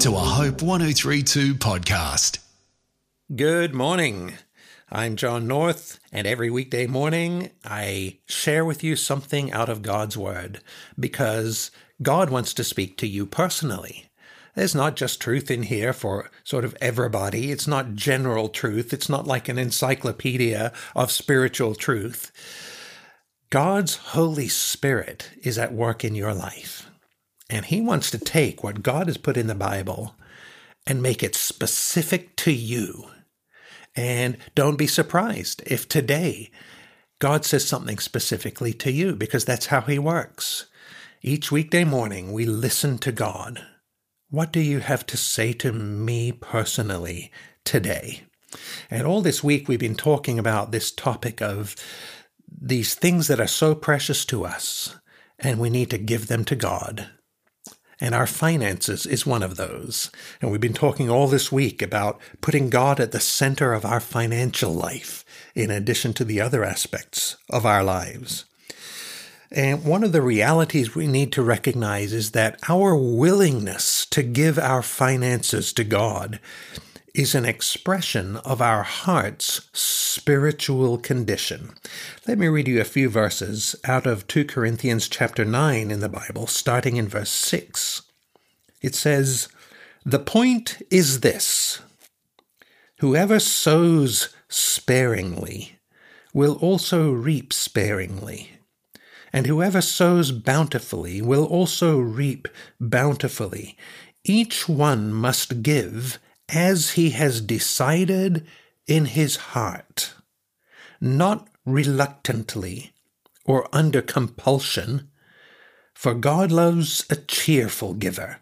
to a Hope 1032 podcast. Good morning. I'm John North, and every weekday morning I share with you something out of God's Word because God wants to speak to you personally. There's not just truth in here for sort of everybody. It's not general truth. It's not like an encyclopedia of spiritual truth. God's Holy Spirit is at work in your life. And He wants to take what God has put in the Bible and make it specific to you. And don't be surprised if today God says something specifically to you, because that's how He works. Each weekday morning, we listen to God. What do you have to say to me personally today? And all this week, we've been talking about this topic of these things that are so precious to us, and we need to give them to God. And our finances is one of those. And we've been talking all this week about putting God at the center of our financial life, in addition to the other aspects of our lives. And one of the realities we need to recognize is that our willingness to give our finances to God is an expression of our heart's spiritual condition. Let me read you a few verses out of 2 Corinthians chapter 9 in the Bible, starting in verse 6. It says, The point is this whoever sows sparingly will also reap sparingly. And whoever sows bountifully will also reap bountifully. Each one must give as he has decided in his heart, not reluctantly or under compulsion, for God loves a cheerful giver.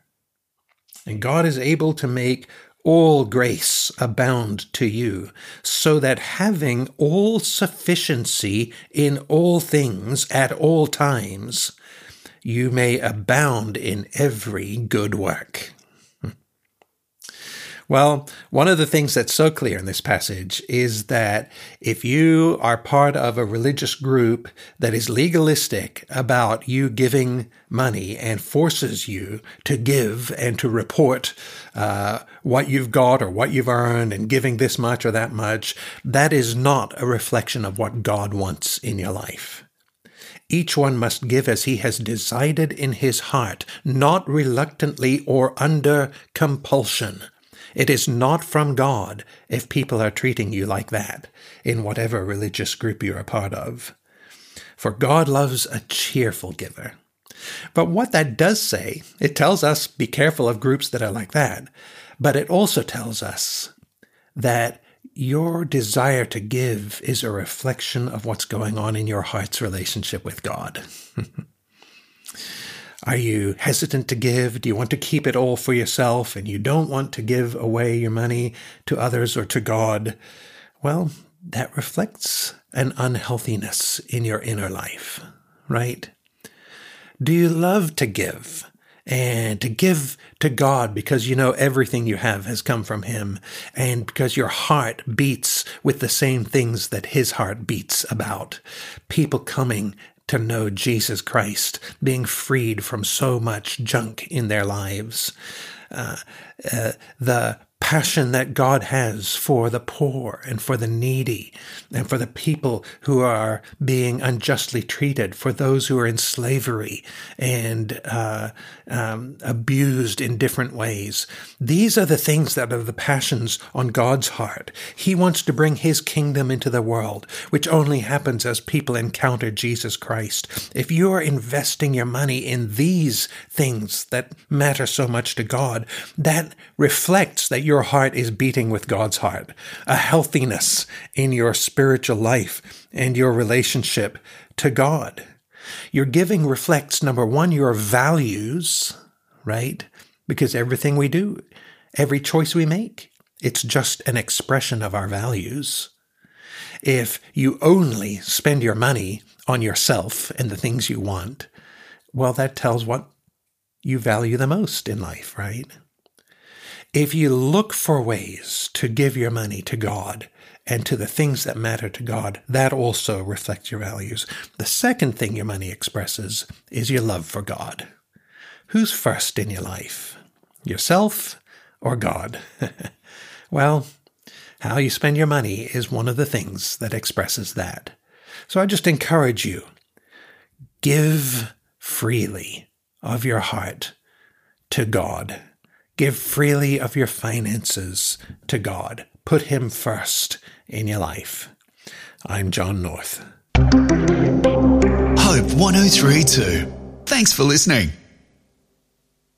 And God is able to make all grace abound to you, so that having all sufficiency in all things at all times, you may abound in every good work. Well, one of the things that's so clear in this passage is that if you are part of a religious group that is legalistic about you giving money and forces you to give and to report uh, what you've got or what you've earned and giving this much or that much, that is not a reflection of what God wants in your life. Each one must give as he has decided in his heart, not reluctantly or under compulsion. It is not from God if people are treating you like that in whatever religious group you're a part of. For God loves a cheerful giver. But what that does say, it tells us be careful of groups that are like that. But it also tells us that your desire to give is a reflection of what's going on in your heart's relationship with God. Are you hesitant to give? Do you want to keep it all for yourself and you don't want to give away your money to others or to God? Well, that reflects an unhealthiness in your inner life, right? Do you love to give? and to give to God because you know everything you have has come from Him and because your heart beats with the same things that His heart beats about. People coming to know Jesus Christ, being freed from so much junk in their lives. Uh, uh, the passion that God has for the poor and for the needy and for the people who are being unjustly treated, for those who are in slavery and uh, um, abused in different ways. These are the things that are the passions on God's heart. He wants to bring His kingdom into the world, which only happens as people encounter Jesus Christ. If you are investing your money in these things that matter so much to God, that reflects that your heart is beating with God's heart, a healthiness in your spiritual life and your relationship to God. Your giving reflects, number one, your values, right? Because everything we do, every choice we make, it's just an expression of our values. If you only spend your money on yourself and the things you want, well, that tells what you value the most in life, right? If you look for ways to give your money to God and to the things that matter to God, that also reflects your values. The second thing your money expresses is your love for God. Who's first in your life? Yourself or God? well, how you spend your money is one of the things that expresses that. So I just encourage you give freely of your heart to God. Give freely of your finances to God. Put Him first in your life. I'm John North. Hope 1032. Thanks for listening.